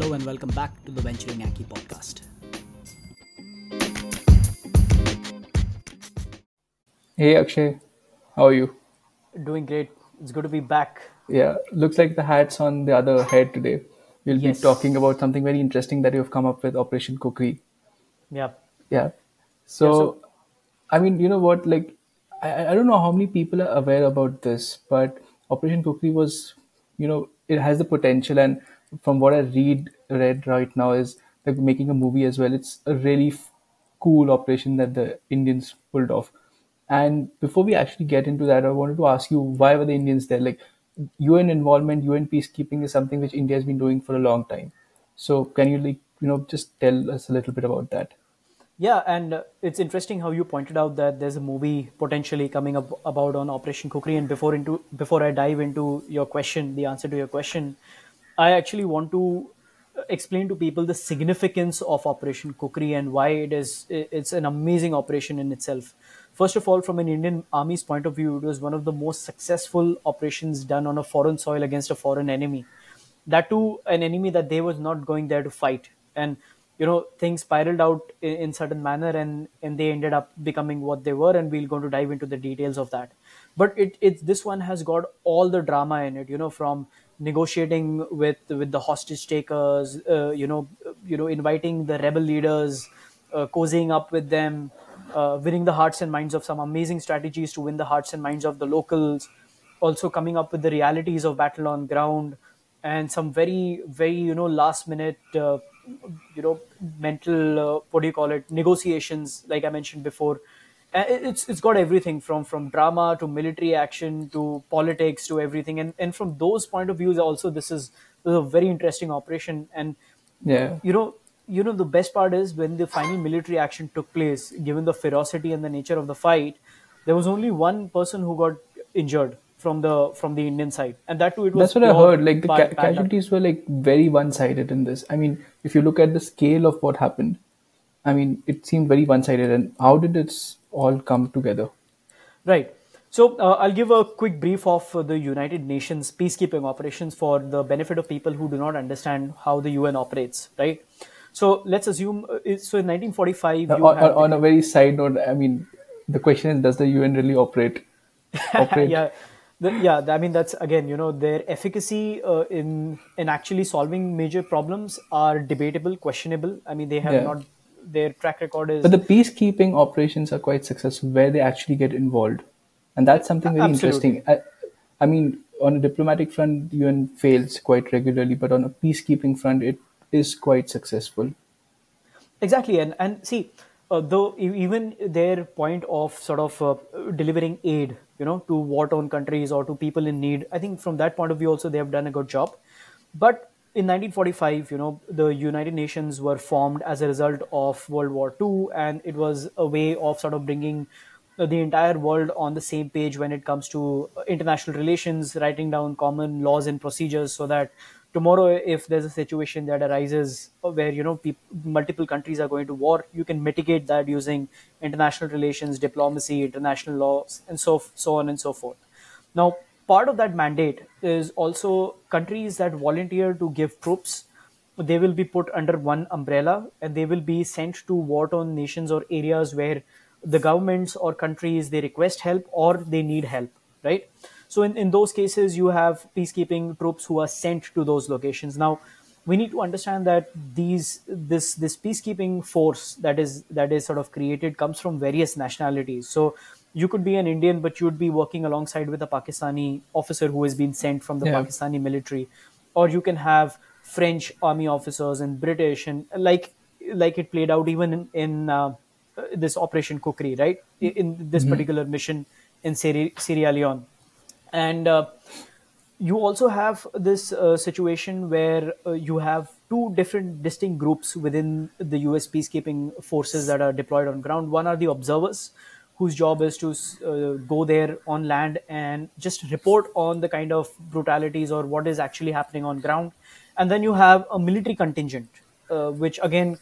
Hello and welcome back to the Venturing Yankee podcast. Hey Akshay, how are you? Doing great. It's good to be back. Yeah, looks like the hat's on the other head today. We'll Yes. be talking about something very interesting that you've come up with, Operation Khukri. Yeah. Yeah. So, Yeah, so- I mean, you know what? Like, I, I don't know how many people are aware about this, but Operation Khukri was, you know, it has the potential, and from what I read read right now is they're making a movie as well. It's a really f- cool operation that the Indians pulled off. And before we actually get into that, I wanted to ask you why were the Indians there? Like, UN involvement, UN peacekeeping is something which India has been doing for a long time. So, can you like, you know, just tell us a little bit about that? Yeah, and uh, it's interesting how you pointed out that there's a movie potentially coming up about on Operation Khukri. And before into before I dive into your question, the answer to your question, I actually want to uh, explain to people the significance of Operation Khukri and why it is it's an amazing operation in itself. First of all, from an Indian Army's point of view, it was one of the most successful operations done on a foreign soil against a foreign enemy. That too, an enemy that they was not going there to fight, and you know things spiraled out in, in certain manner, and and they ended up becoming what they were, and we're going to dive into the details of that. But it it this one has got all the drama in it, you know, from negotiating with with the hostage takers, uh, you know, you know, inviting the rebel leaders, uh, cozying up with them, uh, winning the hearts and minds of some amazing strategies to win the hearts and minds of the locals, also coming up with the realities of battle on ground, and some very very you know last minute uh, you know mental uh, what do you call it negotiations like I mentioned before. Uh, it- It's it's got everything from from drama to military action to politics to everything, and and from those point of views also this is, this is a very interesting operation and Yeah. you know you know the best part is when the final military action took place given the ferocity and the nature of the fight there was only one person who got injured from the from the indian side and that too it was That's what I heard. Like the ca- casualties were like very one-sided in this. I mean, if you look at the scale of what happened, I mean, it seemed very one-sided. And how did it all come together? Right. So uh, I'll give a quick brief of uh, the United Nations peacekeeping operations for the benefit of people who do not understand how the UN operates. Right. So let's assume. Uh, so in 1945, Now, you on, on, on a very side note, I mean, the question is, does the UN really operate? Operate? yeah, the, yeah. I mean, that's again, you know, their efficacy uh, in in actually solving major problems are debatable, questionable. I mean, they have Yeah. not. Their track record is But the peacekeeping operations are quite successful where they actually get involved. And that's something very Absolutely. interesting. I, I mean, on a diplomatic front, UN fails quite regularly, but on a peacekeeping front, it is quite successful. exactly and and see uh, though even their point of sort of uh, delivering aid you know to war torn countries or to people in need i think from that point of view also they have done a good job but in 1945 you know the united nations were formed as a result of world war ii and it was a way of sort of bringing uh, the entire world on the same page when it comes to uh, international relations, writing down common laws and procedures so that tomorrow, if there's a situation that arises where you know peop multiple countries are going to war, you can mitigate that using international relations, diplomacy, international laws, and so so on and so forth. Now, part of that mandate is also countries that volunteer to give troops they will be put under one umbrella and they will be sent to war-torn nations or areas where the governments or countries they request help or they need help right? So in, in those cases you have peacekeeping troops who are sent to those locations. Now we need to understand that these this this peacekeeping force that is that is sort of created comes from various nationalities. So you could be an indian but you would be working alongside with a pakistani officer who has been sent from the Yeah. pakistani military or you can have french army officers and british and like like it played out even in, in uh, this operation khukri right in in this particular mission in Sierra, Sierra Leone and uh, you also have this uh, situation where uh, you have two different distinct groups within the US peacekeeping forces that are deployed on ground. One are the observers, whose job is to uh, go there on land and just report on the kind of brutalities or what is actually happening on ground. And then you have a military contingent, uh, which again,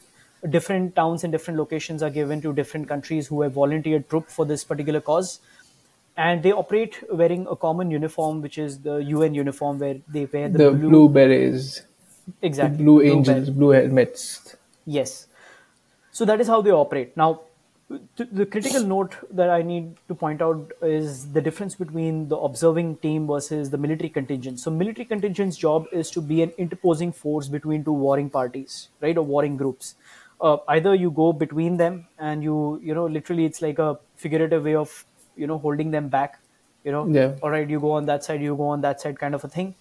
different towns and different locations are given to different countries who have volunteered troop for this particular cause and they operate wearing a common uniform, which is the UN uniform, where they wear the, The blue, blue berets. exactly blue blue angels, blue helmets. yes so that is how they operate now the critical note that i need to point out is the difference between the observing team versus the military contingent. So military contingent's job is to be an interposing force between two warring parties right or warring groups. Uh, either you go between them and you you know literally it's like a figurative way of you know holding them back you know. Yeah, all right you go on that side you go on that side kind of a thing.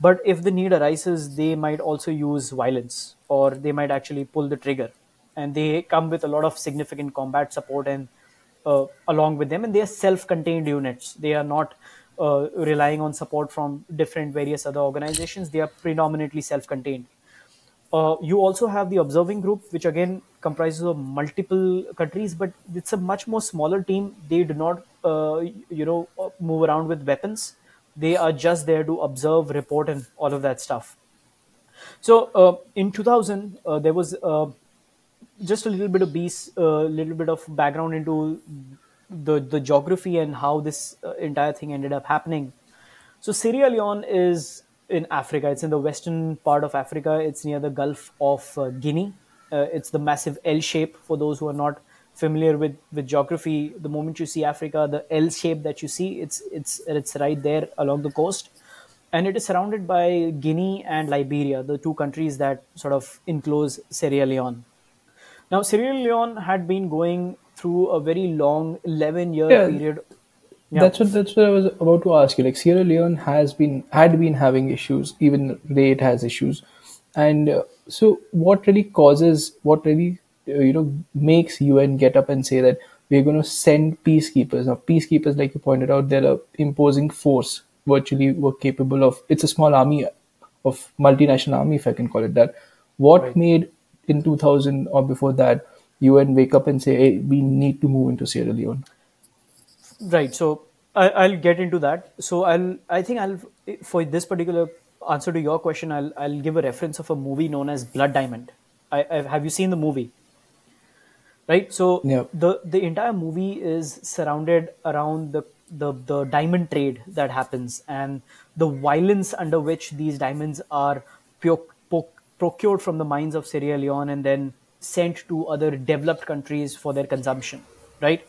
But if the need arises they might also use violence or they might actually pull the trigger and they come with a lot of significant combat support and uh, along with them and they are self-contained units they are not uh, relying on support from different various other organizations they are predominantly self-contained uh, you also have the observing group, which again comprises of multiple countries, but it's a much more smaller team. They do not, uh, you know, uh, move around with weapons. They are just there to observe, report, and all of that stuff. So uh, in 2000, uh, there was just a little bit of beast, a uh, little bit of background into the the geography and how this uh, entire thing ended up happening. So Sierra Leone is in Africa. It's in the western part of Africa. It's near the Gulf of uh, Guinea. Uh, it's the massive L shape. For those who are not familiar with, with geography, the moment you see Africa, the L shape that you see, it's it's it's right there along the coast, and it is surrounded by Guinea and Liberia, the two countries that sort of enclose Sierra Leone. Now, Sierra Leone had been going through a very long 11 year yeah. period. Yeah, That's what that's what I was about to ask you. Like Sierra Leone has been had been having issues, even today it has issues, and uh, so what really causes what really uh, you know makes UN get up and say that we're going to send peacekeepers. Now, peacekeepers, like you pointed out, they're a imposing force. Virtually, were capable of. It's a small army of multinational army, if I can call it that. What right. made in 2000 or before that UN wake up and say, "Hey, we need to move into Sierra Leone"? Right. So I, I'll get into that. So I'll, I think I'll, for this particular answer to your question, I'll, I'll give a reference of a movie known as Blood Diamond. I, I have you seen the movie? Right. So Yeah. the the entire movie is surrounded around the the the diamond trade that happens and the violence under which these diamonds are procured from the mines of Sierra Leone and then sent to other developed countries for their consumption, right?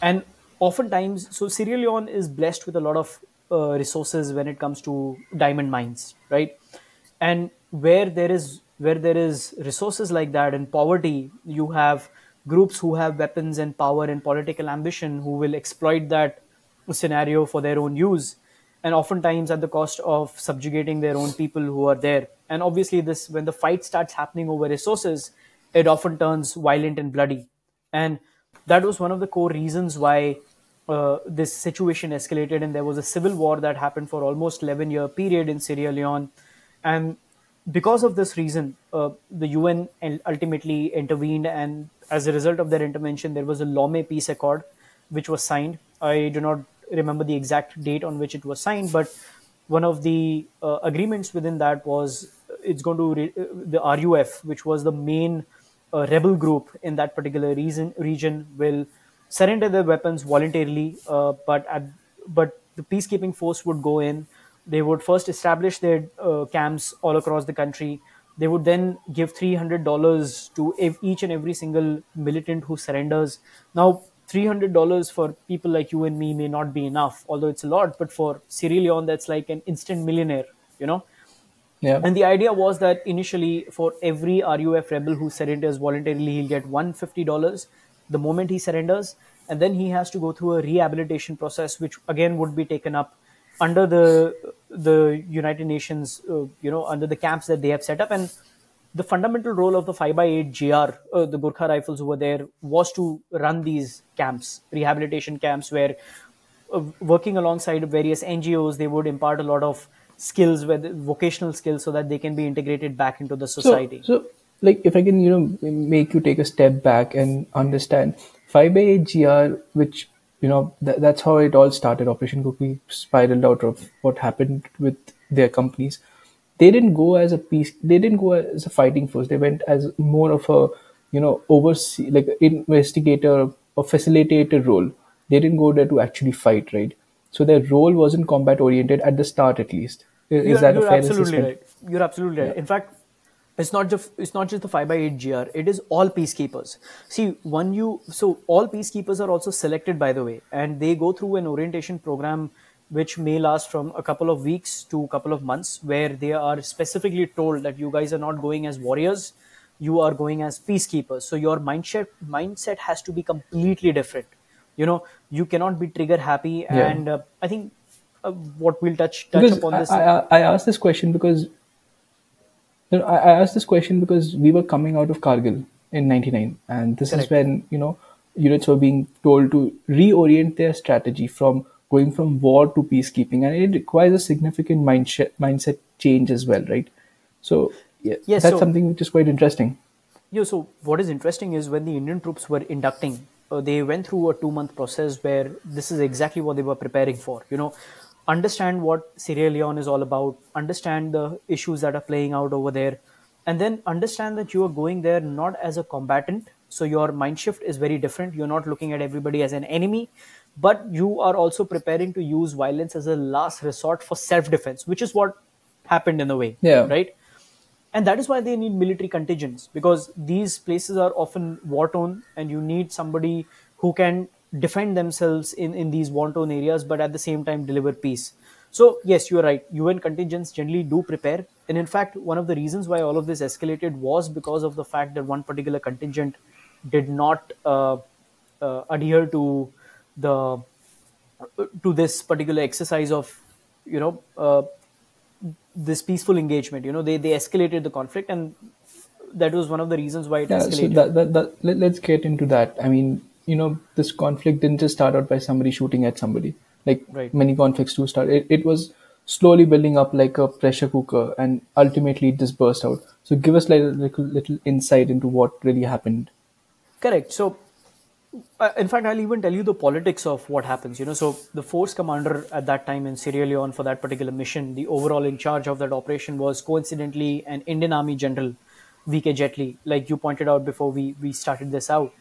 And oftentimes, so Sierra Leone is blessed with a lot of uh, resources when it comes to diamond mines, right? And where there is where there is resources like that and poverty, you have groups who have weapons and power and political ambition who will exploit that scenario for their own use and oftentimes at the cost of subjugating their own people who are there and obviously this when the fight starts happening over resources it often turns violent and bloody. And that was one of the core reasons why uh, this situation escalated. And there was a civil war that happened for almost 11 year period in sierra leone. And because of this reason uh, the un ultimately intervened. And as a result of their intervention there was a lome peace accord which was signed. I do not remember the exact date on which it was signed but one of the uh, agreements within that was it's going to re- uh, the ruf which was the main uh, rebel group in that particular reason, region will surrender their weapons voluntarily, uh, but at, but the peacekeeping force would go in. They would first establish their uh, camps all across the country. They would then give three hundred dollars to ev- each and every single militant who surrenders. Now, three hundred dollars for people like you and me may not be enough, although it's a lot. But for Sierra Leone, that's like an instant millionaire. You know, Yeah. and the idea was that initially, for every RUF rebel who surrenders voluntarily, he'll get $150 the moment he surrenders. And then he has to go through a rehabilitation process, which again would be taken up under the the United Nations, uh, you know, under the camps that they have set up. And the fundamental role of the 5x8 GR, uh, the Gurkha rifles over there, was to run these camps, rehabilitation camps, where uh, working alongside various NGOs, they would impart a lot of skills, with vocational skills, so that they can be integrated back into the So, society. so like if I can, you know, make you take a step back and understand 5 by 8 GR, which, you know, th- that's how it all started. Operation Khukri spiraled out of what happened with their companies. They didn't go as a peace, they didn't go as a fighting force. They went as more of a, you know, oversee, like investigator or facilitator role. They didn't go there to actually fight, right? So their role wasn't combat oriented at the start, at least. Is You're, that a you're fair absolutely assessment? right. You're absolutely right. Yeah. In fact, it's not just it's not just the 5 by 8 gr it is all peacekeepers see when you so all peacekeepers are also selected by the way and they go through an orientation program which may last from a couple of weeks to a couple of months where they are specifically told that you guys are not going as warriors you are going as peacekeepers so your mindset mindset has to be completely different you know you cannot be trigger happy Yeah. and uh, i think uh, what we'll touch touch because upon I, this I, I asked this question because you know, I, I asked this question because we were coming out of Kargil in '99, and this Correct. is when you know units were being told to reorient their strategy from going from war to peacekeeping, and it requires a significant mindset mindset change as well, right? So yeah, Yes, that's so- something which is quite interesting. Yeah, so what is interesting is when the Indian troops were inducting, uh, they went through a two month process where this is exactly what they were preparing for. You know, understand what Sierra Leone is all about, understand the issues that are playing out over there, and then understand that you are going there not as a combatant. So your mind shift is very different. You're not looking at everybody as an enemy, but you are also preparing to use violence as a last resort for self defense, which is what happened in a way. Yeah. Right and that is why they need military contingents because these places are often war torn and you need somebody who can defend themselves in, in these war torn areas but at the same time deliver peace. So yes you are right. Un contingents generally do prepare. And in fact one of the reasons why all of this escalated was because of the fact that one particular contingent did not uh, uh, adhere to the to this particular exercise of you know uh, this peaceful engagement you know they they escalated the conflict and that was one of the reasons why it Yeah, so that, that, that, let, let's get into that. I mean, you know, this conflict didn't just start out by somebody shooting at somebody. Like Right. many conflicts do start. It, it was slowly building up like a pressure cooker and ultimately it just burst out. So give us like a little, little insight into what really happened. correct so in fact i'll even tell you the politics of what happens you know so the force commander at that time in sierra leone for that particular mission the overall in charge of that operation was coincidentally an indian army general vk Jetley like you pointed out before we we started this out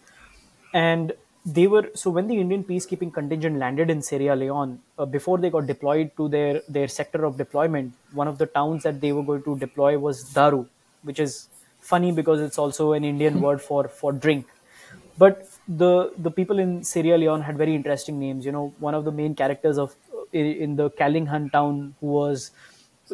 and they were so when the Indian peacekeeping contingent landed in Sierra Leone, uh, before they got deployed to their their sector of deployment, one of the towns that they were going to deploy was Daru, which is funny because it's also an Indian word for for drink. But the the people in Sierra Leone had very interesting names. You know, one of the main characters of in the Calinghan town who was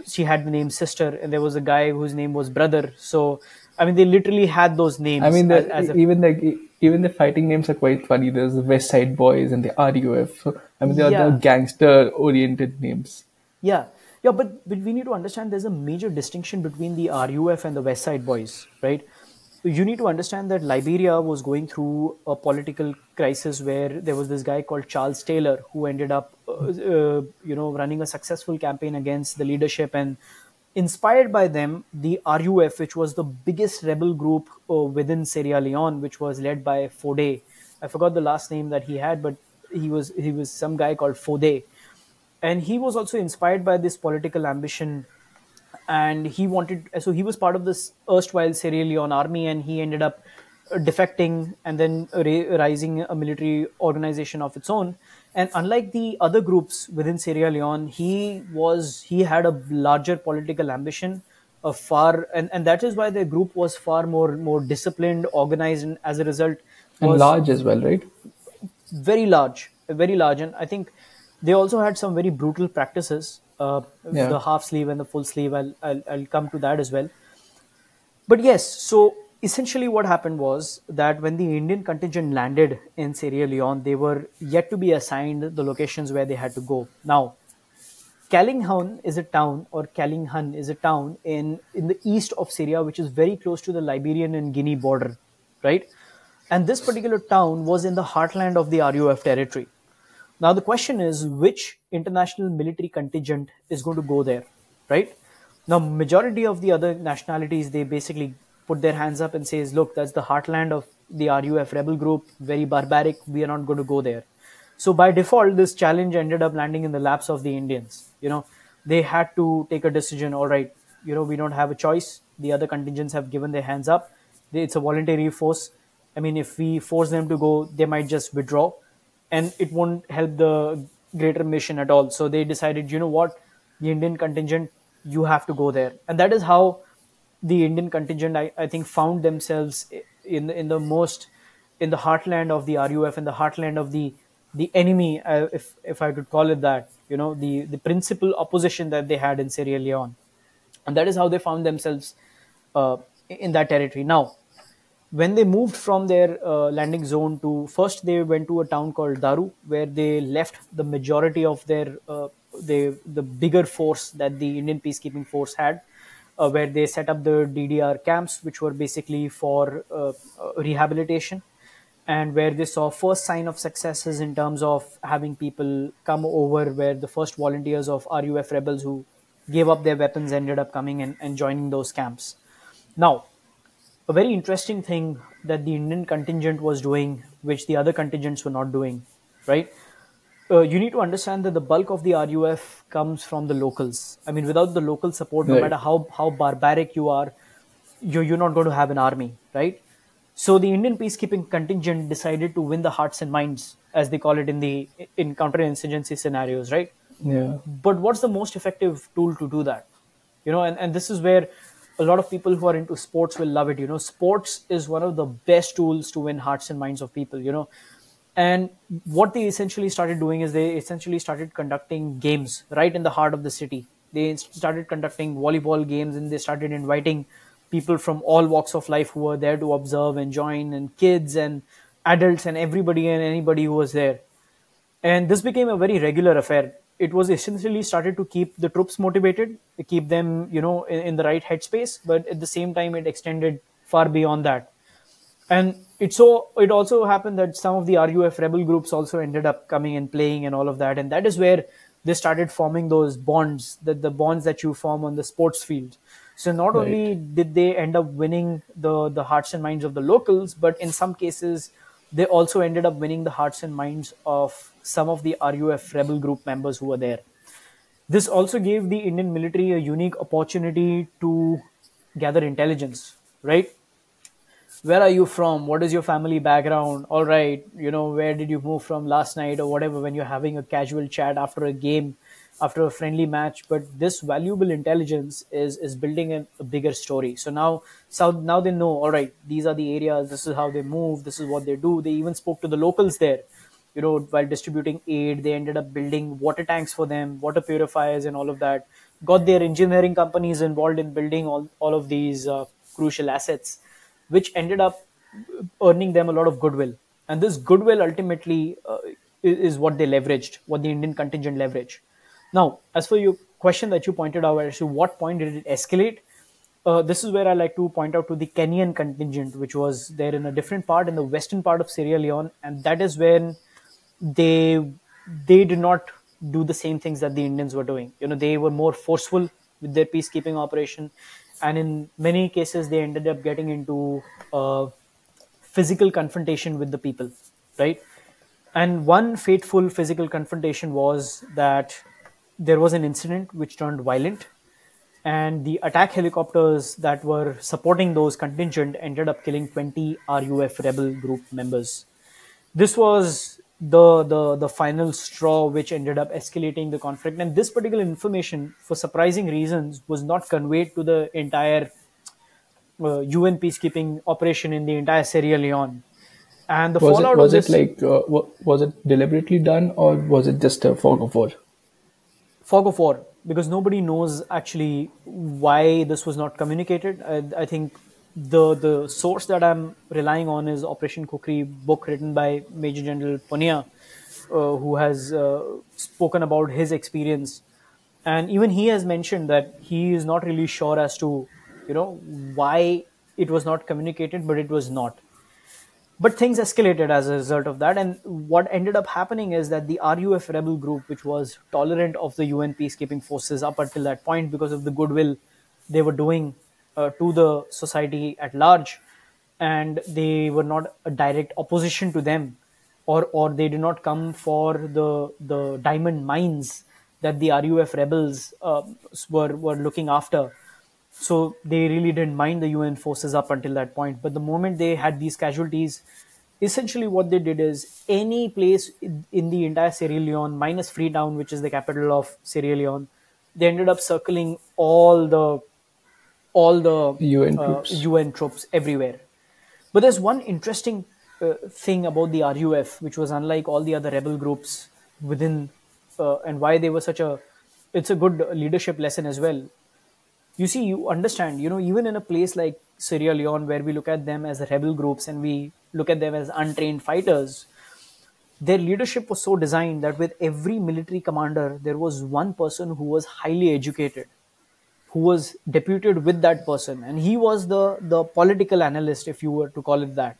she had the name sister, and there was a guy whose name was brother. So I mean, they literally had those names. I mean, the, as, as a, even the even the fighting names are quite funny. There's the West Side Boys and the RUF. So, I mean, they are Yeah. the gangster-oriented names. Yeah, yeah, but but we need to understand there's a major distinction between the RUF and the West Side Boys, right? You need to understand that Liberia was going through a political crisis where there was this guy called Charles Taylor who ended up, uh, uh, you know, running a successful campaign against the leadership and. Inspired by them, the RUF, which was the biggest rebel group uh, within Sierra Leone, which was led by Foday, I forgot the last name that he had, but he was he was some guy called Foday, and he was also inspired by this political ambition and he wanted so he was part of this erstwhile Sierra Leone army and he ended up uh, defecting and then ra- rising a military organization of its own and unlike the other groups within Sierra Leone he was he had a larger political ambition a far and, and that is why the group was far more more disciplined organized and as a result And large as well, right? very large, very large, and I think they also had some very brutal practices. Uh, Yeah. The half sleeve and the full sleeve. I'll, I'll I'll come to that as well. But yes, so essentially what happened was that when the Indian contingent landed in Sierra Leone, they were yet to be assigned the locations where they had to go. Now, Calinghan is a town, or Calinghan is a town in, in the east of Syria, which is very close to the Liberian and Guinea border, right? And this particular town was in the heartland of the RUF territory. Now, the question is which international military contingent is going to go there, right? Now, majority of the other nationalities, they basically put their hands up and says, look, that's the heartland of the RUF rebel group, very barbaric, we are not going to go there. So by default, this challenge ended up landing in the laps of the Indians. You know, they had to take a decision. All right, you know, we don't have a choice. The other contingents have given their hands up. It's a voluntary force. I mean, if we force them to go, they might just withdraw, and it won't help the greater mission at all. So they decided, you know what, the Indian contingent, you have to go there, and that is how the Indian contingent, I, I think, found themselves in in the most in the heartland of the RUF, in the heartland of the the enemy, uh, if if I could call it that. You know, the the principal opposition that they had in Sierra Leone, and that is how they found themselves uh, in that territory. Now, when they moved from their uh, landing zone to first they went to a town called daru where they left the majority of their uh, the bigger force that the indian peacekeeping force had uh, where they set up the ddr camps which were basically for uh, uh, rehabilitation and where they saw first sign of successes in terms of having people come over where the first volunteers of ruf rebels who gave up their weapons ended up coming and, and joining those camps. Now a very interesting thing that the Indian contingent was doing, which the other contingents were not doing, right? Uh, you need to understand that the bulk of the RUF comes from the locals. I mean, without the local support, no Right. matter how, how barbaric you are, you're, you're not going to have an army, right? So the Indian peacekeeping contingent decided to win the hearts and minds, as they call it in the in counterinsurgency scenarios, right? Yeah. but what's the most effective tool to do that you know and, and this is where a lot of people who are into sports will love it you know. Sports is one of the best tools to win hearts and minds of people you know. And what they essentially started doing is they essentially started conducting games right in the heart of the city. They started conducting volleyball games and they started inviting people from all walks of life who were there to observe and join and kids and adults and everybody and anybody who was there. And this became a very regular affair it was essentially started to keep the troops motivated keep them you know in, in the right headspace but at the same time it extended far beyond that and it so it also happened that some of the RUF rebel groups also ended up coming and playing and all of that and that is where they started forming those bonds that the bonds that you form on the sports field so not Right. only did they end up winning the the hearts and minds of the locals but in some cases they also ended up winning the hearts and minds of some of the RUF rebel group members who were there this also gave the Indian military a unique opportunity to gather intelligence, right? Where are you from? What is your family background? All right, you know, where did you move from last night or whatever when you're having a casual chat after a game, after a friendly match. But this valuable intelligence is is building a, a bigger story. So now, so now they know. All right, these are the areas. This is how they move. This is what they do. They even spoke to the locals there you know while distributing aid they ended up building water tanks for them water purifiers and all of that got their engineering companies involved in building all, all of these uh, crucial assets which ended up earning them a lot of goodwill and this goodwill ultimately uh, is, is what they leveraged what the indian contingent leveraged now as for your question that you pointed out as to what point did it escalate uh, this is where I like to point out to the Kenyan contingent, which was there in a different part in the western part of Sierra Leone, and that is when they they did not do the same things that the Indians were doing. You know, they were more forceful with their peacekeeping operation, and in many cases, they ended up getting into uh, physical confrontation with the people, right? And one fateful physical confrontation was that there was an incident which turned violent and the attack helicopters that were supporting those contingent ended up killing 20 RUF rebel group members. This was the, the the final straw which ended up escalating the conflict and this particular information for surprising reasons was not conveyed to the entire uh, UN peacekeeping operation in the entire Sierra Leone and the Was fallout it was of it this like uh, was it deliberately done or was it just a fog of war? Fog of war because nobody knows actually why this was not communicated. I, I think the the source that I'm relying on is Operation Khukri book written by Major General Punia, uh, who has uh, spoken about his experience, and even he has mentioned that he is not really sure as to you know why it was not communicated, but it was not but things escalated as a result of that. And what ended up happening is that the ruf rebel group which was tolerant of the un peacekeeping forces up until that point because of the goodwill they were doing uh, to the society at large and they were not a direct opposition to them or or they did not come for the the diamond mines that the ruf rebels uh, were were looking after so they really didn't mind the UN forces up until that point. But the moment they had these casualties, essentially what they did is any place in the entire Sierra Leone, minus Freetown, which is the capital of Sierra Leone, they ended up circling all the all the UN uh, troops. UN troops everywhere. But there's one interesting uh, thing about the RUF, which was unlike all the other rebel groups within, uh, and why they were such a. It's a good leadership lesson as well. You see, you understand, you know, even in a place like Sierra Leone, where we look at them as rebel groups and we look at them as untrained fighters, their leadership was so designed that with every military commander, there was one person who was highly educated who was deputed with that person. And he was the the political analyst if you were to call it that.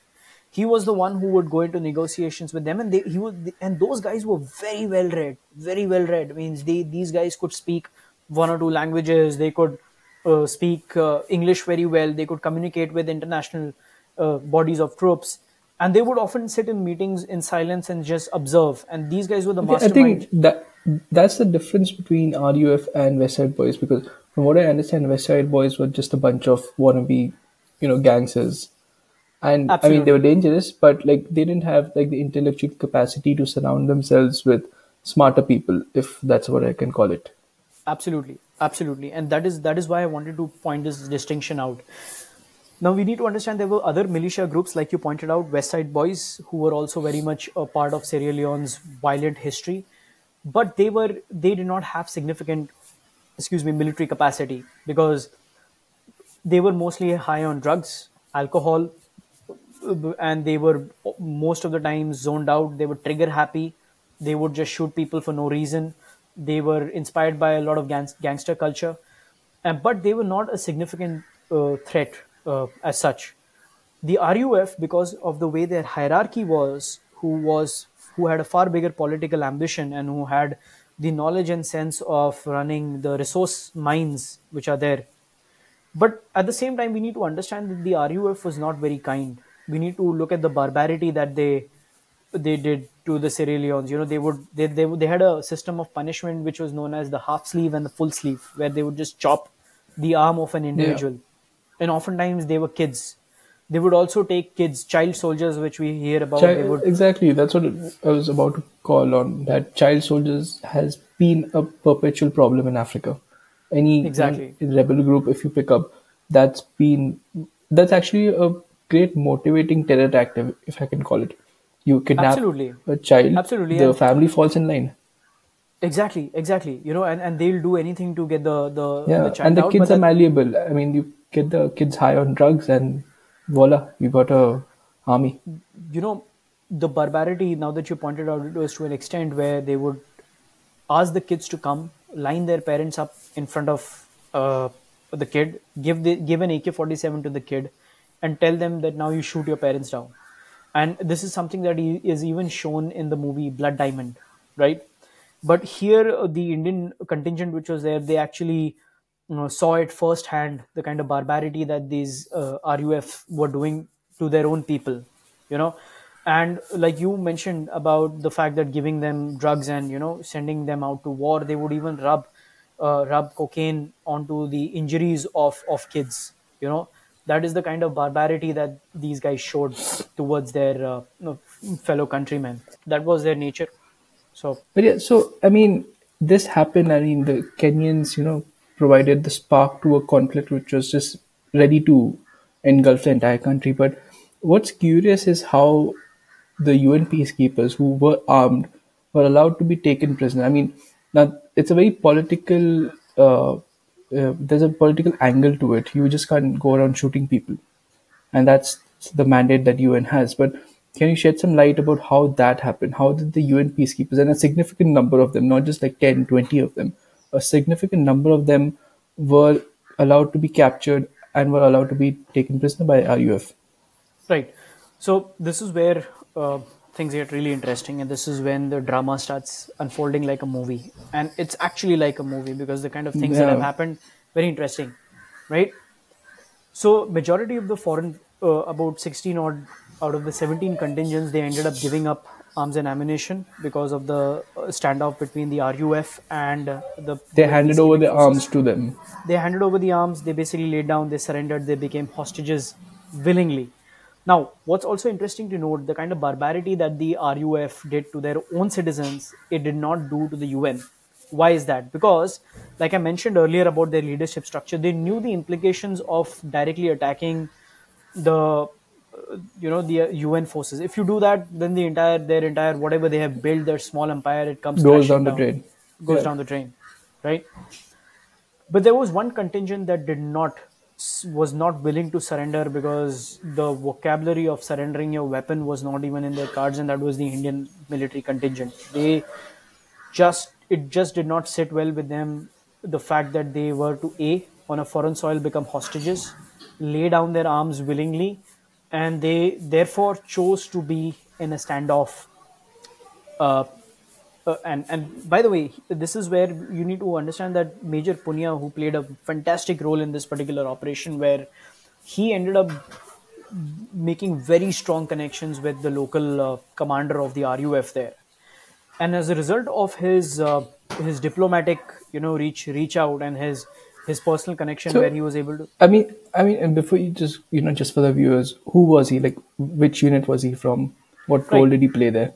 He was the one who would go into negotiations with them and they he would and those guys were very well read very well read. Means they these guys could speak one or two languages they could speak uh, english very well. They could communicate with international uh, bodies of troops. And they would often sit in meetings in silence and just observe. And these guys were the Okay, I think that that's the difference between RUF and West Side Boys because from what I understand, West Side Boys were just a bunch of wannabe, you know, gangsters. And I mean, they were dangerous, but like they didn't have like the intellectual capacity to surround themselves with smarter people, if that's what I can call it. absolutely absolutely. And that is that is why i wanted to point this distinction out. Now we need to understand there were other militia groups like you pointed out west side boys who were also very much a part of sierra leone's violent history. But they were they did not have significant excuse me military capacity because they were mostly high on drugs alcohol and they were most of the time zoned out. They were trigger happy. They would just shoot people for no reason they were inspired by a lot of gang- gangster culture but they were not a significant uh, threat uh, as such the RUF, because of the way their hierarchy was, who was who had a far bigger political ambition and who had the knowledge and sense of running the resource mines which are there. But at the same time, we need to understand that the RUF was not very kind. We need to look at the barbarity that they they did to the Sierra Leones. You know, they would they, they they had a system of punishment which was known as the half sleeve and the full sleeve, where they would just chop the arm of an Yeah. individual, and oftentimes they were kids. They would also take kids, child soldiers, which we hear about. They Child, would exactly, that's what I was about to call on. That child soldiers has been a perpetual problem in Africa. Any exactly, rebel group, if you pick up, that's been that's actually a great motivating terror act, if I can call it. You kidnap absolutely, a child, absolutely, the and family falls in line. exactly, exactly. You know, and, and they'll do anything to get the the the Yeah, child and the out. kids are malleable. I mean, you get the kids high on drugs, and voila, you got a army. you know, the barbarity. Now that you pointed out, it was to an extent where they would ask the kids to come, line their parents up in front of uh, the kid, give the give an AK forty seven to the kid, and tell them that now you shoot your parents down. And this is something that is even shown in the movie Blood Diamond, right? But here, uh, the Indian contingent which was there, they actually you know, saw it firsthand the kind of barbarity that these uh, RUF were doing to their own people, you know. And like you mentioned about the fact that giving them drugs and you know sending them out to war, they would even rub uh, rub cocaine onto the injuries of of kids. You know that is the kind of barbarity that these guys showed towards their uh, fellow countrymen. That was their nature. So But yeah, so I mean, this happened. I mean, the Kenyans, you know, provided the spark to a conflict which was just ready to engulf the entire country. But what's curious is how the UN peacekeepers who were armed were allowed to be taken prisoner. I mean, now it's a very political. Uh, uh, there's a political angle to it. You just can't go around shooting people and that's the mandate that UN has. But can you shed some light about how that happened? How did the UN peacekeepers, and a significant number of them, not just like 10, 20 of them, a significant number of them were allowed to be captured and were allowed to be taken prisoner by RUF? Right. So this is where uh, things get really interesting, and this is when the drama starts unfolding like a movie, and it's actually like a movie because the kind of things that have happened very interesting, right? So majority of the foreign, uh, about sixteen odd out of the seventeen contingents, they ended up giving up arms and ammunition because of the uh, standoff between the RUF and the They the handed over the forces arms to them. they handed over the arms they basically laid down they surrendered they became hostages willingly now what's also interesting to note the kind of barbarity that the ruf did to their own citizens it did not do to the un why is that? Because like i mentioned earlier about their leadership structure they knew the implications of directly attacking the you know the un forces. If you do that then the entire their entire whatever they have built their small empire it comes Goes down the drain. goes Yeah. down the drain right? But there was one contingent that did not was not willing to surrender because the vocabulary of surrendering your weapon was not even in their cards and that was the indian military contingent. They just it just did not sit well with them the fact that they were to a on a foreign soil become hostages lay down their arms willingly and they therefore chose to be in a standoff uh, uh, and and by the way, this is where you need to understand that Major Punia, who played a fantastic role in this particular operation, where he ended up making very strong connections with the local uh, commander of the RUF there, and as a result of his uh, his diplomatic, you know, reach reach out and his his personal connection, So- where he was able to I mean, I mean, and before you just, you know, just for the viewers, who was he? Like, which unit was he from? What role Right. did he play there?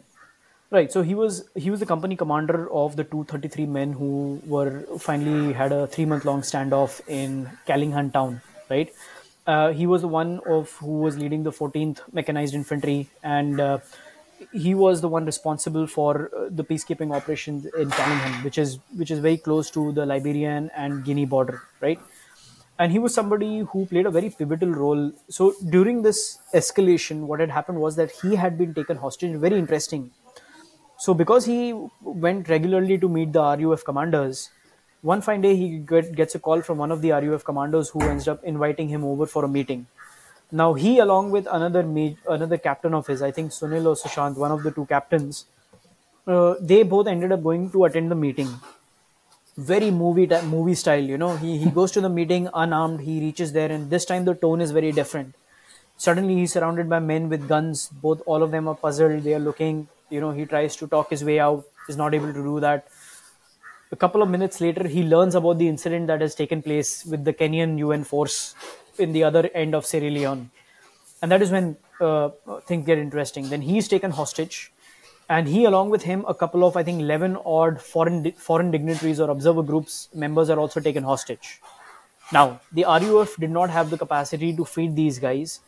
Right. So he was he was the company commander of the 233 men who were finally had a three month long standoff in Callingham town. Right. Uh, he was the one of who was leading the 14th Mechanized Infantry, and uh, he was the one responsible for uh, the peacekeeping operations in Callingham, which is which is very close to the Liberian and Guinea border. Right and he was somebody who played a very pivotal role. So during this escalation, what had happened was that he had been taken hostage. Very interesting. So because he went regularly to meet the RUF commanders, one fine day he get, gets a call from one of the RUF commanders who ends up inviting him over for a meeting. Now he, along with another another captain of his, I think Sunil or Sushant, one of the two captains, uh, they both ended up going to attend the meeting. Very movie ti- movie style you know. He, he goes to the meeting unarmed he reaches there and this time the tone is very different. Suddenly he's surrounded by men with guns. Both all of them are puzzled. They are looking you know he tries to talk his way out is not able to do that. A couple of minutes later he learns about the incident that has taken place with the kenyan un force in the other end of sierra leone. And that is when uh, things get interesting. Then he's taken hostage and he along with him a couple of i think 11 odd foreign foreign dignitaries or observer groups members are also taken hostage. Now the ruf did not have the capacity to feed these guys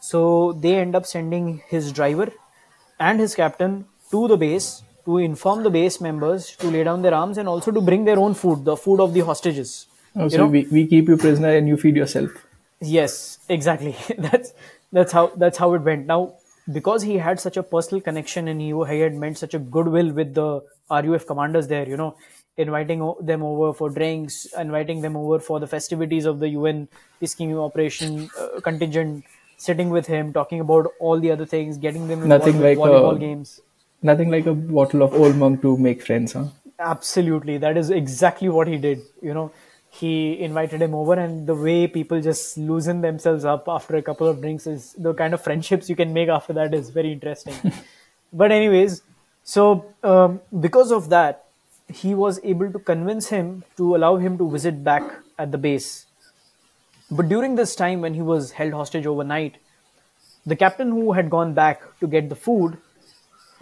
so they end up sending his driver and his captain to the base to inform the base members to lay down their arms and also to bring their own food the food of the hostages Oh, You so know? we, we keep you prisoner and you feed yourself. Yes, exactly. that's that's how that's how it went. Now, because he had such a personal connection and he, he had meant such a goodwill with the RUF commanders there, you know, inviting o- them over for drinks, inviting them over for the festivities of the UN peacekeeping operation uh, contingent, sitting with him, talking about all the other things, getting them involved Nothing like volleyball a- games. Nothing like a bottle of old monk to make friends, huh? Absolutely, that is exactly what he did. You know, he invited him over, and the way people just loosen themselves up after a couple of drinks is the kind of friendships you can make after that is very interesting. but anyways, so um, because of that, he was able to convince him to allow him to visit back at the base. But during this time, when he was held hostage overnight, the captain who had gone back to get the food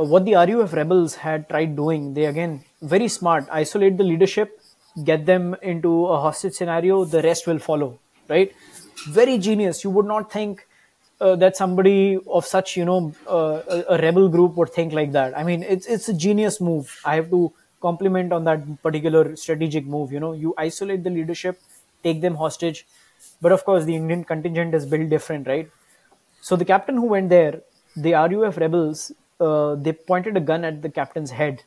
uh, what the RUF rebels had tried doing, they again very smart, isolate the leadership, get them into a hostage scenario, the rest will follow, right? Very genius. You would not think uh, that somebody of such, you know, uh, a, a rebel group would think like that. I mean, it's it's a genius move. I have to compliment on that particular strategic move. You know, you isolate the leadership, take them hostage, but of course the Indian contingent is built different, right? So the captain who went there, the RUF rebels, uh, they pointed a gun at the captain's head,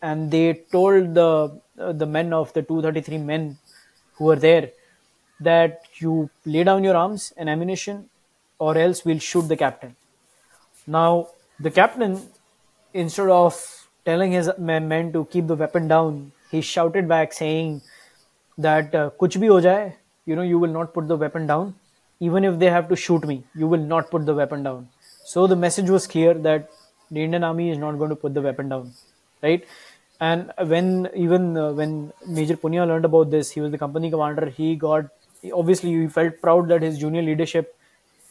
and they told the uh, the men of the 233 men who were there that you lay down your arms and ammunition, or else we'll shoot the captain. Now the captain, instead of telling his men to keep the weapon down, he shouted back saying that uh, kuch bhi ho jaye, you know, you will not put the weapon down. Even if they have to shoot me, you will not put the weapon down. So the message was clear that the Indian army is not going to put the weapon down, right? And when even uh, when Major Punia learned about this, he was the company commander. He got obviously he felt proud that his junior leadership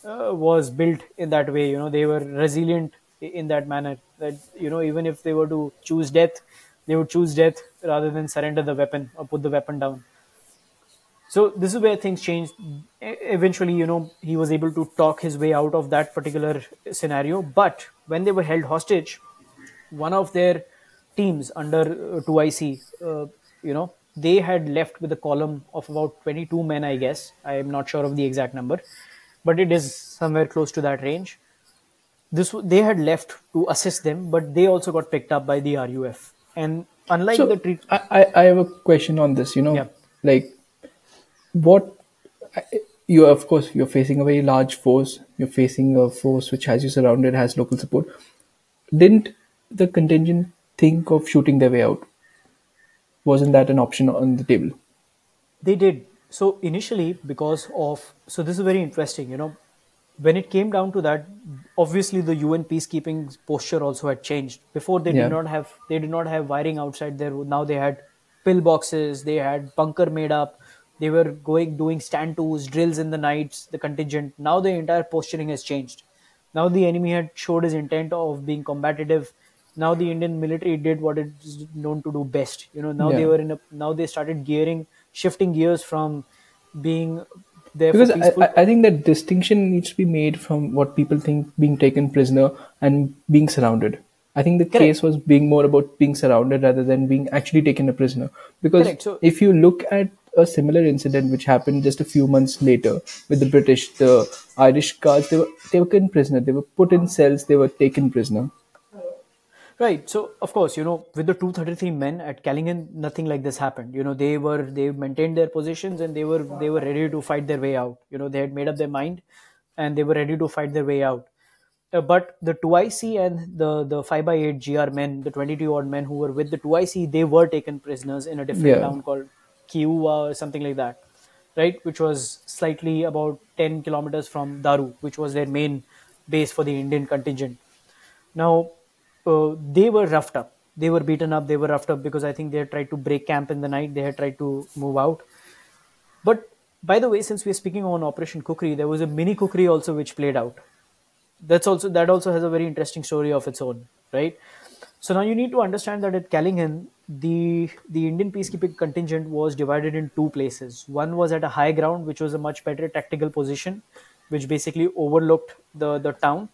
uh, was built in that way. You know, they were resilient in that manner. That you know, even if they were to choose death, they would choose death rather than surrender the weapon or put the weapon down. So this is where things changed. Eventually, you know, he was able to talk his way out of that particular scenario. But when they were held hostage, one of their teams under uh, 2IC, uh, you know, they had left with a column of about 22 men, I guess. I am not sure of the exact number, but it is somewhere close to that range. This they had left to assist them, but they also got picked up by the RUF. And unlike So the treat, I, I, I have a question on this. You know, Yeah. like what you of course you're facing a very large force. You're facing a force which has you surrounded, has local support. Didn't the contingent think of shooting their way out? Wasn't that an option on the table? They did. So initially, because of so this is very interesting. You know, when it came down to that, obviously the UN peacekeeping posture also had changed. Before they Yeah. did not have they did not have wiring outside there. Now they had pillboxes. They had bunker made up. They were going doing stand tos, drills in the nights. The contingent. Now the entire posturing has changed. Now the enemy had showed his intent of being combative. Now the Indian military did what it's known to do best. You know, now they were in a now they started gearing, shifting gears from being there Because. I I think that distinction needs to be made from what people think being taken prisoner and being surrounded. I think the Correct. case was being more about being surrounded rather than being actually taken a prisoner. Because So- if you look at a similar incident which happened just a few months later with the British, the Irish guards, they were taken prisoner. They were put in cells. They were taken prisoner. Right. So of course, you know, with the 233 men at Kailahun, nothing like this happened. You know, they were they maintained their positions and they were they were ready to fight their way out. You know, they had made up their mind and they were ready to fight their way out. Uh, but the 2IC and the the 5 by 8 GR men, the 22 odd men who were with the 2IC, they were taken prisoners in a different Yeah. town called Kuiva or something like that, right? Which was slightly about 10 kilometers from Daru, which was their main base for the Indian contingent. Now, uh, they were roughed up. They were beaten up. They were roughed up because I think they had tried to break camp in the night. They had tried to move out. But by the way, since we're speaking on Operation Khukri, there was a mini Khukri also which played out. That's also that also has a very interesting story of its own, right? So now you need to understand that at Kailahun, the the Indian peacekeeping contingent was divided in two places. One was at a high ground, which was a much better tactical position, which basically overlooked the the town,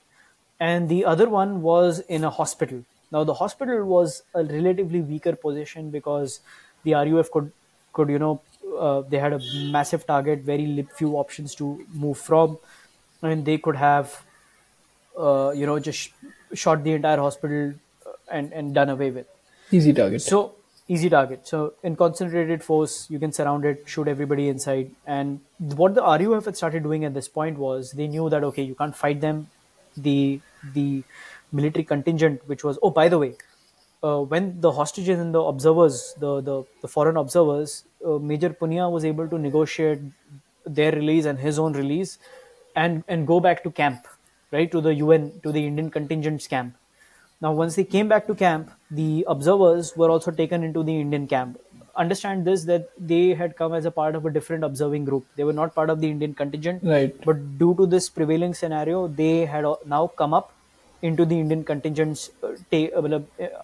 and the other one was in a hospital. Now the hospital was a relatively weaker position because the RUF could could you know uh, they had a massive target, very few options to move from, and they could have uh, you know just sh- shot the entire hospital and and done away with. Easy target. So easy target. So in concentrated force, you can surround it, shoot everybody inside. And what the RUF had started doing at this point was they knew that okay, you can't fight them. The the military contingent, which was oh by the way, uh, when the hostages and the observers, the the, the foreign observers, uh, Major Punia was able to negotiate their release and his own release, and and go back to camp, right to the UN to the Indian contingent's camp. Now, once they came back to camp, the observers were also taken into the Indian camp. Understand this that they had come as a part of a different observing group. They were not part of the Indian contingent. Right. But due to this prevailing scenario, they had now come up into the Indian contingents, uh, ta- uh,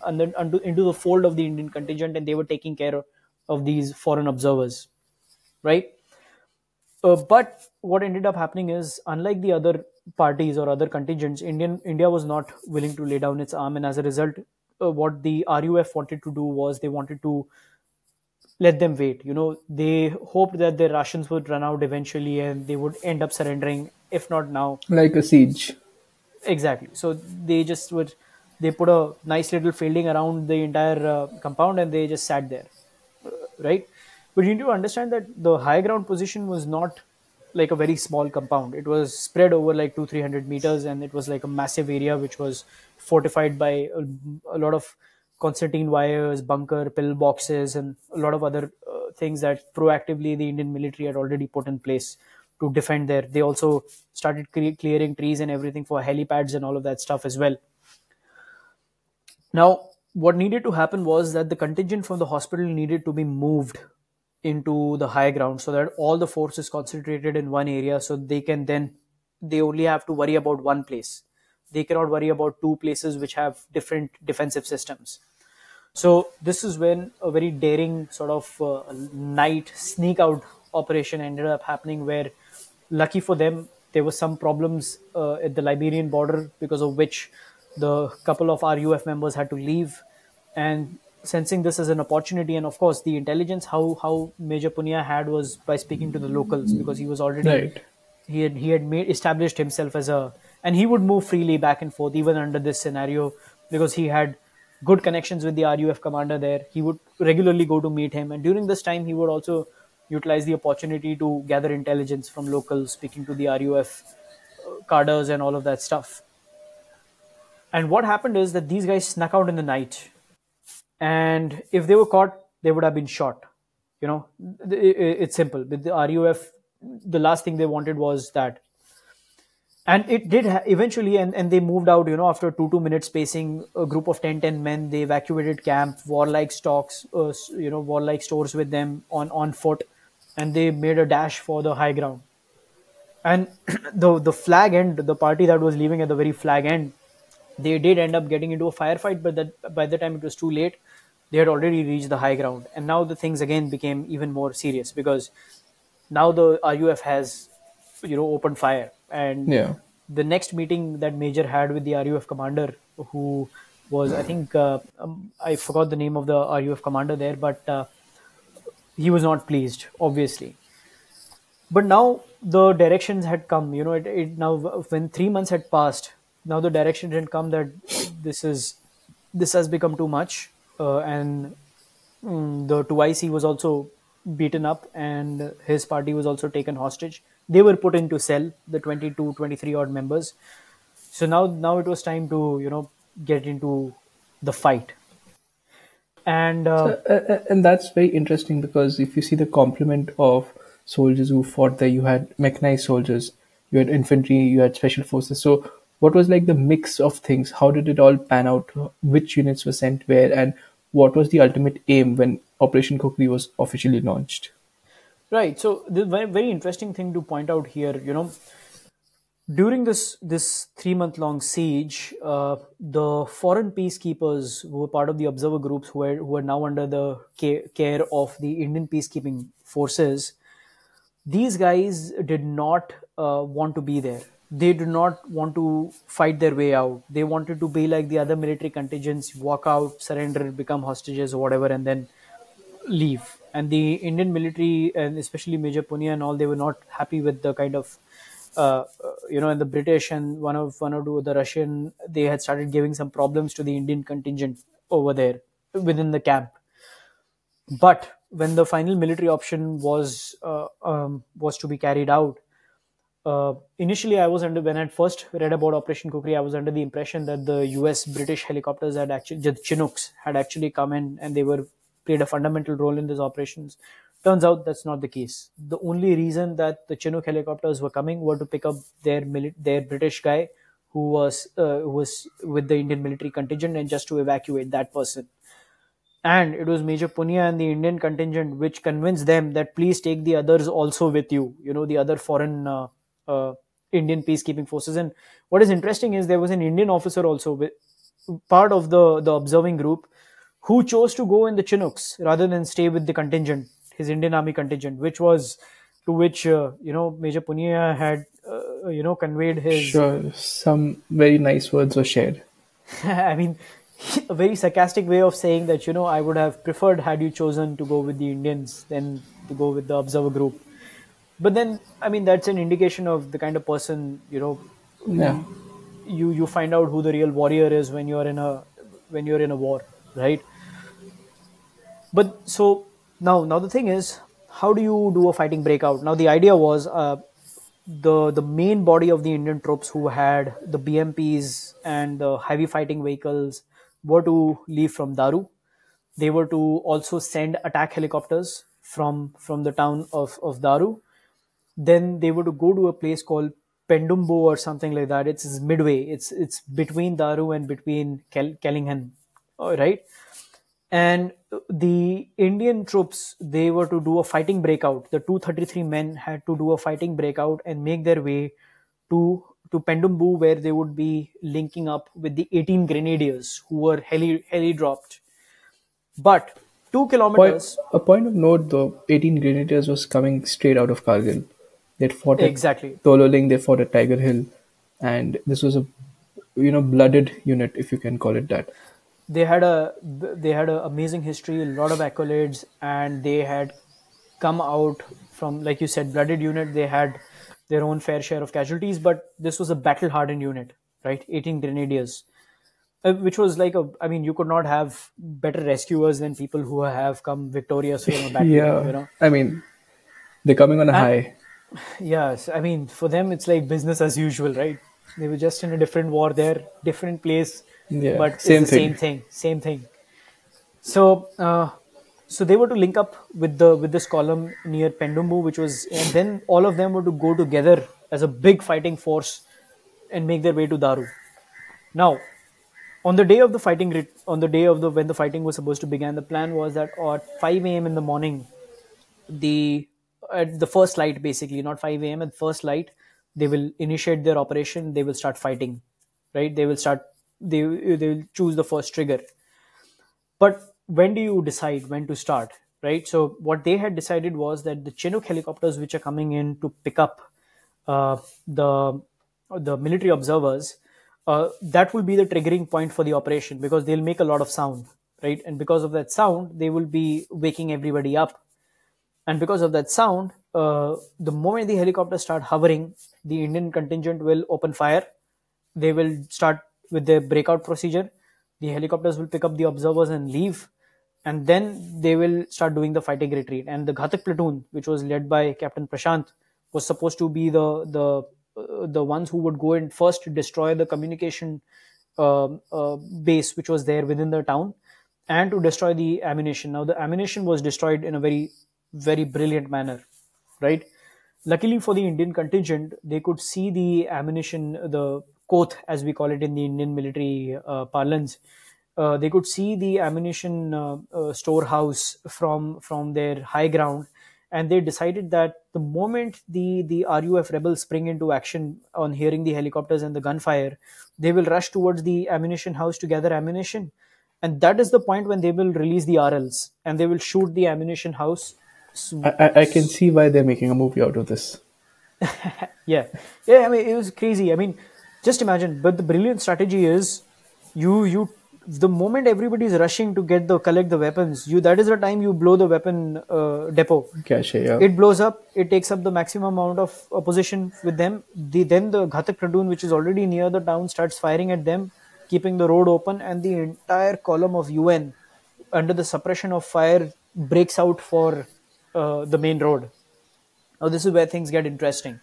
uh, into the fold of the Indian contingent, and they were taking care of, of these foreign observers, right? Uh, but what ended up happening is, unlike the other parties or other contingents, Indian India was not willing to lay down its arm, and as a result, uh, what the RUF wanted to do was they wanted to let them wait. You know, they hoped that their rations would run out eventually, and they would end up surrendering, if not now, like a siege. exactly. So they just would they put a nice little fielding around the entire uh, compound and they just sat there. Uh, right? But you need to understand that the high ground position was not like a very small compound it was spread over like two three hundred meters and it was like a massive area which was fortified by a, a lot of concertina wires bunker pillboxes and a lot of other uh, things that proactively the indian military had already put in place to defend there. They also started cre- clearing trees and everything for helipads and all of that stuff as well. Now, what needed to happen was that the contingent from the hospital needed to be moved into the high ground so that all the force is concentrated in one area so they can then they only have to worry about one place they cannot worry about two places which have different defensive systems So this is when a very daring sort of uh, night sneak out operation ended up happening. Where, lucky for them, there were some problems uh, at the Liberian border because of which the couple of RUF members had to leave, and sensing this as an opportunity, and of course the intelligence how how Major Punia had was by speaking to the locals because he was already Right. he had he had made established himself as a and he would move freely back and forth even under this scenario because he had good connections with the RUF commander there. He would regularly go to meet him, and during this time, he would also utilize the opportunity to gather intelligence from locals, speaking to the RUF uh, cadres and all of that stuff. And what happened is that these guys snuck out in the night, and if they were caught, they would have been shot. You know, it- it- it's simple. With the RUF, the last thing they wanted was that and it did ha- eventually and, and they moved out you know after two two minute spacing a group of 10 10 men they evacuated camp warlike stocks uh, you know warlike stores with them on on foot and they made a dash for the high ground and the the flag end the party that was leaving at the very flag end they did end up getting into a firefight but that by the time it was too late they had already reached the high ground. And now the things again became even more serious because now the RUF has you know opened fire. And Yeah. the next meeting that major had with the RUF commander who was I think uh, um, I forgot the name of the RUF commander there but uh, he was not pleased obviously. But now the directions had come you know it, it now when 3 months had passed now the direction had come that this is this has become too much uh, and mm, the 2IC was also beaten up and his party was also taken hostage. They were put into cell, the 22, 23 odd members. So now, now it was time to, you know, get into the fight. And uh, Uh, uh, and that's very interesting because if you see the complement of soldiers who fought there, you had mechanized soldiers, you had infantry, you had special forces. So, what was like the mix of things? How did it all pan out? Which units were sent where, and what was the ultimate aim when Operation Khukri was officially launched? right, so the very, interesting thing to point out here, you know, during this this three month long siege, uh, the foreign peacekeepers who were part of the observer groups who were who are now under the care of the Indian peacekeeping forces, these guys did not uh, want to be there. They did not want to fight their way out. They wanted to be like the other military contingents, walk out, surrender, become hostages or whatever, and then leave. And the Indian military, and especially Major Punia and all, they were not happy with the kind of, uh, you know, and the British and one of one or two of the Russian, they had started giving some problems to the Indian contingent over there within the camp. But when the final military option was uh, um, was to be carried out, uh, initially I was under when I first read about Operation Khukri, I was under the impression that the U.S. British helicopters had actually the Chinooks had actually come in and they were played a fundamental role in these operations. Turns out that's not the case. The only reason that the Chinook helicopters were coming were to pick up their mili- their British guy who was uh, who was with the Indian military contingent and just to evacuate that person and it was Major Punia and the Indian contingent which convinced them that please take the others also with you. You know the other foreign uh, uh, Indian peacekeeping forces. And what is interesting is there was an Indian officer also with, part of the the observing group who chose to go in the Chinooks rather than stay with the contingent, his Indian army contingent, which was to which uh, you know Major Punia had uh, you know conveyed his Sure, some very nice words were shared. I mean, a very sarcastic way of saying that, you know, I would have preferred had you chosen to go with the Indians than to go with the observer group. But then, I mean, that's an indication of the kind of person, you know, Yeah. you, you find out who the real warrior is when you're in a, when you're in a war, right? But so now, now the thing is, how do you do a fighting breakout? Now, the idea was, uh, the the main body of the Indian troops who had the BMPs and the heavy fighting vehicles were to leave from Daru. They were to also send attack helicopters from from the town of, of Daru. Then they to go to a place called Pendembu or something like that. It's, it's midway. It's it's between Daru and between Kel- right and the indian troops they were to do a fighting breakout the 233 men had to do a fighting breakout and make their way to to pendembu where they would be linking up with the 18 grenadiers who were heli heli dropped But two Point, kilometers a point of note though, 18 Grenadiers was coming straight out of Kargil. They'd fought at exactly. Tololing, they fought at Tiger Hill, and this was a you know blooded unit, if you can call it that. They had a they had an amazing history, a lot of accolades, and they had come out from like you said, blooded unit. They had their own fair share of casualties, but this was a battle hardened unit, right? 18 Grenadiers uh, which was like a i mean you could not have better rescuers than people who have come victorious from a battle Yeah, you know I mean, they're coming on a and high. Yes i mean for them it's like business as usual right? They were just in a different war there different place Yeah, but it's same the same thing. thing same thing. So uh, so they were to link up with the with this column near pendembu which was and then all of them were to go together as a big fighting force and make their way to daru. Now on the day of the fighting on the day of the when the fighting was supposed to begin the plan was that at 5 a.m in the morning the at the first light basically not 5 a.m at first light they will initiate their operation they will start fighting right? They will start they, they will choose the first trigger. But when do you decide when to start right? So what they had decided was that the chinook helicopters which are coming in to pick up uh, the the military observers uh, that will be the triggering point for the operation because they'll make a lot of sound right? And because of that sound they will be waking everybody up and because of that sound uh, the moment the helicopters start hovering the indian contingent will open fire. They will start with their breakout procedure. The helicopters will pick up the observers and leave. And then they will start doing the fighting retreat. And the ghatak platoon which was led by captain prashant was supposed to be the the uh, the ones who would go and first destroy the communication um, uh, base which was there within the town and to destroy the ammunition. Now the ammunition was destroyed in a very very brilliant manner right luckily for the indian contingent they could see the ammunition the koth as we call it in the indian military uh, parlance uh, they could see the ammunition uh, uh, storehouse from from their high ground and they decided that the moment the the RUF rebels spring into action on hearing the helicopters and the gunfire, they will rush towards the ammunition house to gather ammunition, and that is the point when they will release the RLs and they will shoot the ammunition house. I, I, I can see why they're making a movie out of this. Yeah, yeah. I mean, it was crazy. I mean, just imagine. But the brilliant strategy is, you you the moment everybody is rushing to get the collect the weapons, you that is the time you blow the weapon uh, depot. Cache, yeah. It blows up. It takes up the maximum amount of opposition with them. The, then the Ghatak platoon, which is already near the town, starts firing at them, keeping the road open, and the entire column of UN, under the suppression of fire, breaks out for uh, the main road. Now this is where things get interesting.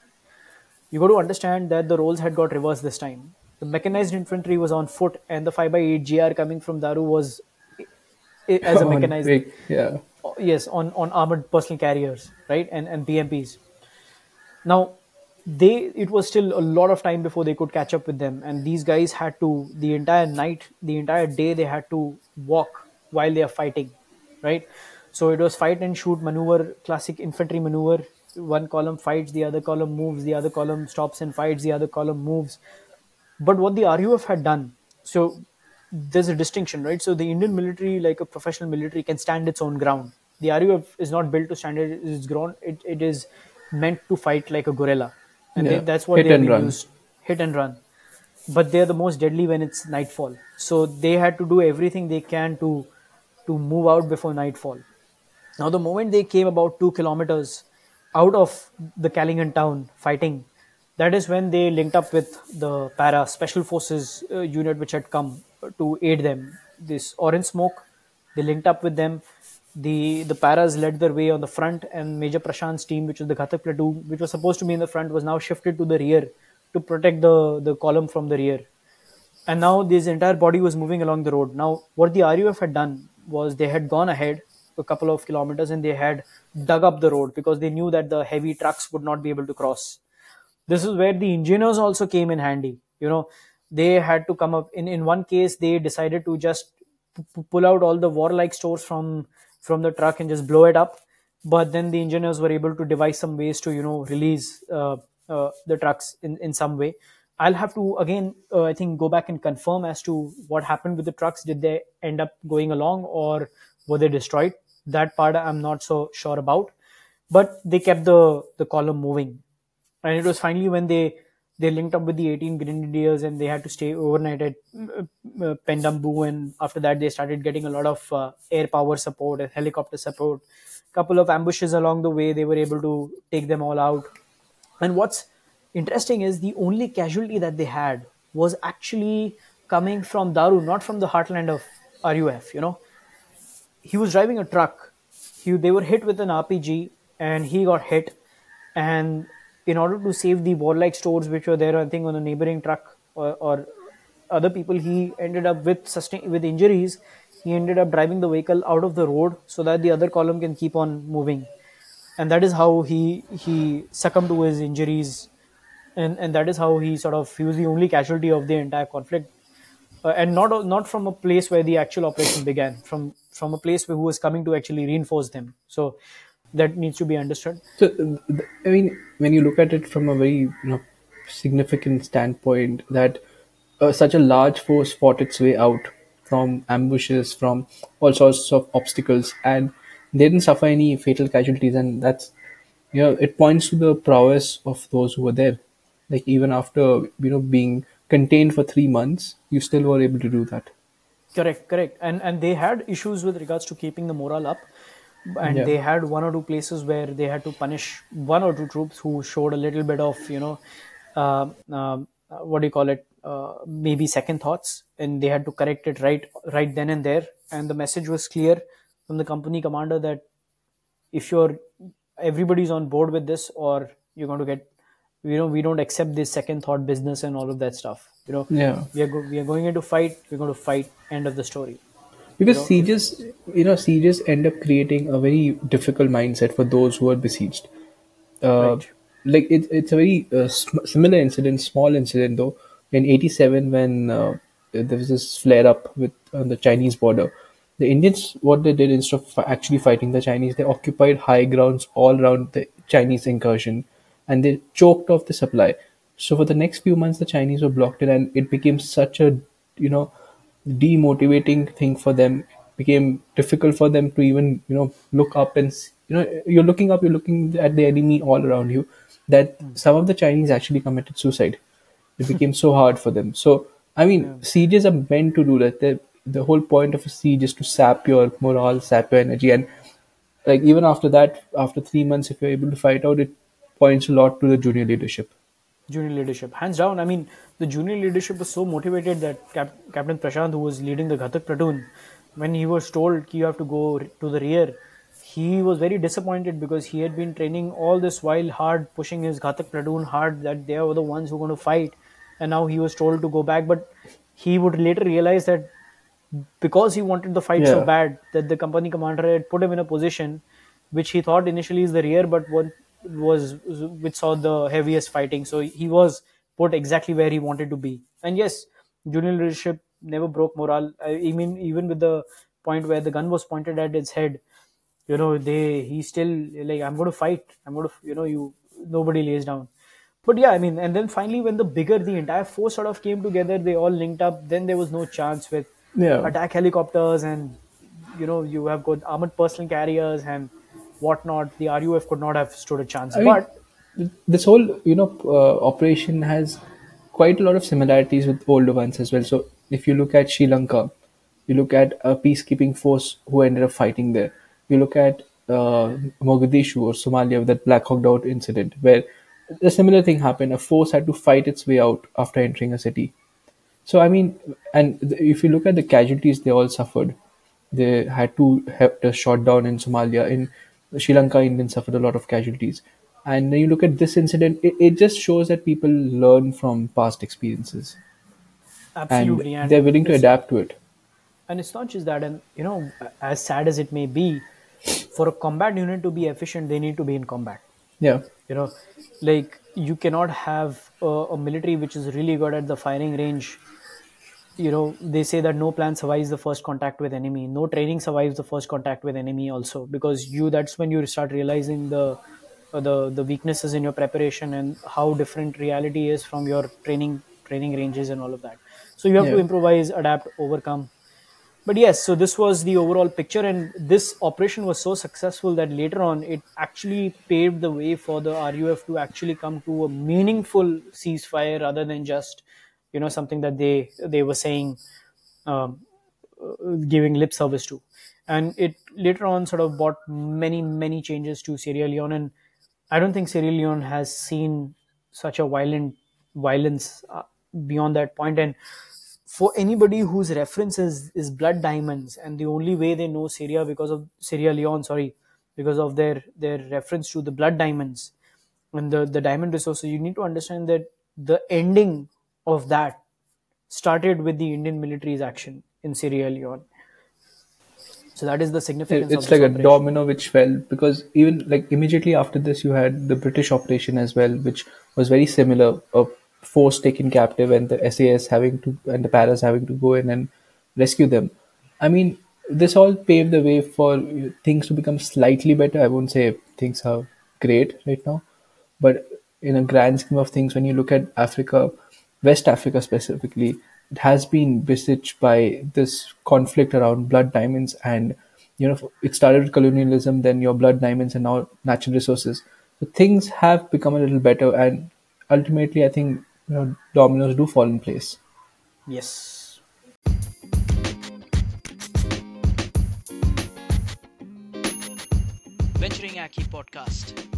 You got to understand that the roles had got reversed this time. The mechanized infantry was on foot, and the 5x8 GR coming from Daru was as a mechanized big- yeah. yes on on armored personal carriers right and and bmps now they it was still a lot of time before they could catch up with them and these guys had to the entire night the entire day they had to walk while they are fighting right so it was fight and shoot maneuver classic infantry maneuver one column fights the other column moves the other column stops and fights the other column moves but what the RUF had done, so there's a distinction, right? So the Indian military, like a professional military, can stand its own ground. The RUF is not built to stand its ground. It, it is meant to fight like a guerrilla, and they, that's what Hit they and run. used hit and run. But they're the most deadly when it's nightfall. So they had to do everything they can to to move out before nightfall. Now, the moment they came about two kilometers out of the Kailahun town fighting, that is when they linked up with the para special forces uh, unit which had come to aid them. This orange smoke, they linked up with them. The the paras led their way on the front, and Major Prashant's team, which was the Ghatak platoon, which was supposed to be in the front, was now shifted to the rear to protect the, the column from the rear and now this entire body was moving along the road. Now, what the RUF had done was they had gone ahead a couple of kilometers and they had dug up the road because they knew that the heavy trucks would not be able to cross. This is where the engineers also came in handy. You know, they had to come up. In in one case, they decided to just p- pull out all the warlike stores from from the truck and just blow it up. But then the engineers were able to devise some ways to you know release uh, uh, the trucks in in some way. I'll have to again, uh, I think, go back and confirm as to what happened with the trucks. Did they end up going along, or were they destroyed? That part I'm not so sure about, but they kept the the column moving, and it was finally when they they linked up with the 18 grenadiers and they had to stay overnight at uh, uh, Pendembu. And after that they started getting a lot of uh, air power support and helicopter support. Couple of ambushes along the way they were able to take them all out. And what's interesting is the only casualty that they had was actually coming from Daru not from the heartland of RUF you know he was driving a truck. He, they were hit with an RPG and he got hit. And in order to save the warlike stores which were there, I think on a neighboring truck or, or other people, he ended up with sustain with injuries. He ended up driving the vehicle out of the road so that the other column can keep on moving, and that is how he he succumbed to his injuries, and and that is how he sort of he was the only casualty of the entire conflict, uh, and not not from a place where the actual operation began, from from a place where who was coming to actually reinforce them. So that needs to be understood. So, I mean, when you look at it from a very you know significant standpoint, that uh, such a large force fought its way out from ambushes, from all sorts of obstacles, and they didn't suffer any fatal casualties, and that's you know it points to the prowess of those who were there. Like even after you know being contained for three months, you still were able to do that. Correct, correct, and and they had issues with regards to keeping the morale up. And Yeah. they had one or two places where they had to punish one or two troops who showed a little bit of you know uh, um, uh, what do you call it? Uh, maybe second thoughts. And they had to correct it right right then and there. And the message was clear from the company commander that if you're everybody's on board with this or you're going to get you know we don't accept this second thought business and all of that stuff you know Yeah. we are go- we are going into fight we're going to fight end of the story Because sieges, you know, sieges end up creating a very difficult mindset for those who are besieged. Uh, Right. Like it, it's a very uh, sm- similar incident, small incident though. In '87, when uh, there was this flare up with on the Chinese border, the Indians what they did instead of actually fighting the Chinese, they occupied high grounds all around the Chinese incursion, and they choked off the supply. So for the next few months, the Chinese were blocked in, and it became such a you know demotivating thing for them. It became difficult for them to even you know look up and you know you're looking up you're looking at the enemy all around you that hmm. some of the chinese actually committed suicide. It became so hard for them. So i mean sieges are meant to do that. The, the whole point of a siege is to sap your morale sap your energy and like even after that after three months if you're able to fight out it points a lot to the junior leadership. Junior leadership. Hands down i mean the junior leadership was so motivated that Cap- captain prashant who was leading the ghatak platoon when he was told "Ki, you have to go to the rear he was very disappointed because he had been training all this while hard pushing his ghatak platoon hard that they were the ones who were going to fight and now he was told to go back. But he would later realize that because he wanted the fight so bad that the company commander had put him in a position which he thought initially is the rear, but what was which saw the heaviest fighting. So he was put exactly where he wanted to be. And yes, junior leadership never broke morale. I, mean, even with the point where the gun was pointed at its head, you know, they he still like I'm going to fight. I'm going to you know you nobody lays down. But yeah, I mean, and then finally when the bigger the entire force sort of came together, they all linked up. Then there was no chance with Yeah. attack helicopters and you know you have got armored personnel carriers and whatnot. The RUF could not have stood a chance. I but th- this whole you know uh, operation has quite a lot of similarities with older ones as well. So if you look at Sri Lanka, you look at a peacekeeping force who ended up fighting there. You look at uh, Mogadishu or Somalia with that Black Hawk Down incident, where a similar thing happened. A force had to fight its way out after entering a city. So I mean, and th- if you look at the casualties, they all suffered. They had two helicopters shot down in Somalia. In Sri Lanka, Indians suffered a lot of casualties. And you look at this incident, it, it just shows that people learn from past experiences absolutely, and and, they're willing to adapt to it. and it's not just that. And you know, as sad as it may be, for a combat unit to be efficient, they need to be in combat. Yeah, you know like you cannot have a, a military which is really good at the firing range you know they say that no plan survives the first contact with enemy. No training survives the first contact with enemy also. Because you that's when you start realizing the uh, the the weaknesses in your preparation and how different reality is from your training training ranges and all of that. So you have to improvise adapt overcome. But yes so this was the overall picture and this operation was so successful that later on it actually paved the way for the ruf to actually come to a meaningful ceasefire rather than just you know something that they they were saying um, uh, giving lip service to. And it later on sort of brought many many changes to sierra leone. And i don't think sierra leone has seen such a violent violence uh, beyond that point. And for anybody whose reference is, is blood diamonds and the only way they know syria because of sierra leone sorry because of their their reference to the blood diamonds and the the diamond resources you need to understand that the ending of that started with the indian military's action in sierra leone. So that is the significance it's like this a domino which fell because even like immediately after this you had the british operation as well which was very similar a force taken captive and the sas having to and the paras having to go in and rescue them. I mean this all paved the way for things to become slightly better. I won't say things are great right now but in a grand scheme of things, when you look at Africa, West Africa specifically, it has been besieged by this conflict around blood diamonds, and you know it started with colonialism, then your blood diamonds, and now natural resources. So things have become a little better, and ultimately, I think you know dominoes do fall in place. yes Venturing Aki podcast.